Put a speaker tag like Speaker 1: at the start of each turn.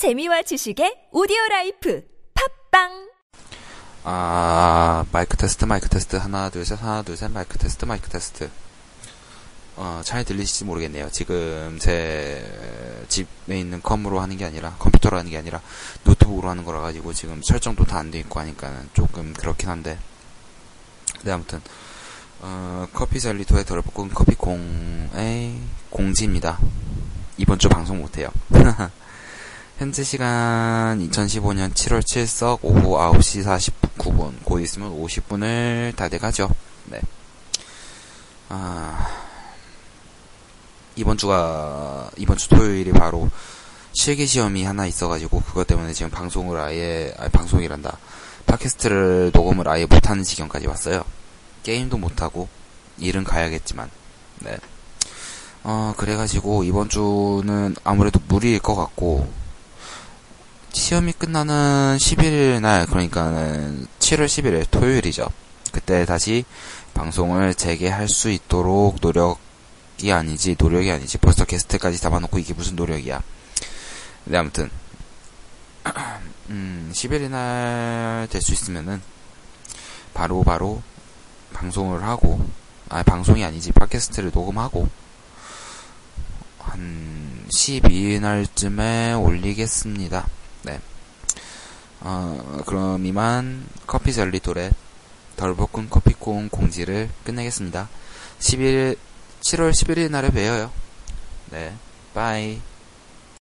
Speaker 1: 재미와 지식의 오디오 라이프 팟빵
Speaker 2: 아, 마이크 테스트, 마이크 테스트. 하나, 둘, 셋, 하나, 둘, 셋, 마이크 테스트, 마이크 테스트. 어, 잘 들리실지 모르겠네요. 지금 제 집에 있는 컴으로 하는 게 아니라, 컴퓨터로 하는 게 아니라, 노트북으로 하는 거라 가지고 지금 설정도 다 안 돼 있고 하니까는 조금 그렇긴 한데. 네, 아무튼, 어, 커피 젤리토의 덜볶은 커피 콩의 공지입니다. 이번 주 방송 못 해요. 현재 시간 2015년 7월 7석 오후 9시 49분. 곧 있으면 50분을 다 돼가죠. 네. 아, 이번 주가, 이번 주 토요일이 바로 실기 시험이 하나 있어가지고, 그것 때문에 지금 방송을 아예, 아 방송이란다. 팟캐스트를 녹음을 아예 못하는 지경까지 왔어요. 게임도 못하고, 일은 가야겠지만, 네. 어, 그래가지고, 이번 주는 아무래도 무리일 것 같고, 시험이 끝나는 11일 날, 그러니까는 7월 11일 토요일이죠. 그때 다시 방송을 재개할 수 있도록 노력이 아니지, 노력이 아니지. 벌써 게스트까지 잡아놓고 이게 무슨 노력이야. 네, 아무튼. 음, 11일 날 될 수 있으면은, 바로, 바로, 방송을 하고, 아, 방송이 아니지, 팟캐스트를 녹음하고, 한, 12일 날쯤에 올리겠습니다. 네. 어, 그럼 이만 커피 젤리돌의 덜볶은 커피콩 공지를 끝내겠습니다. 11, 7월 11일 날에 뵈어요. 네. 빠이.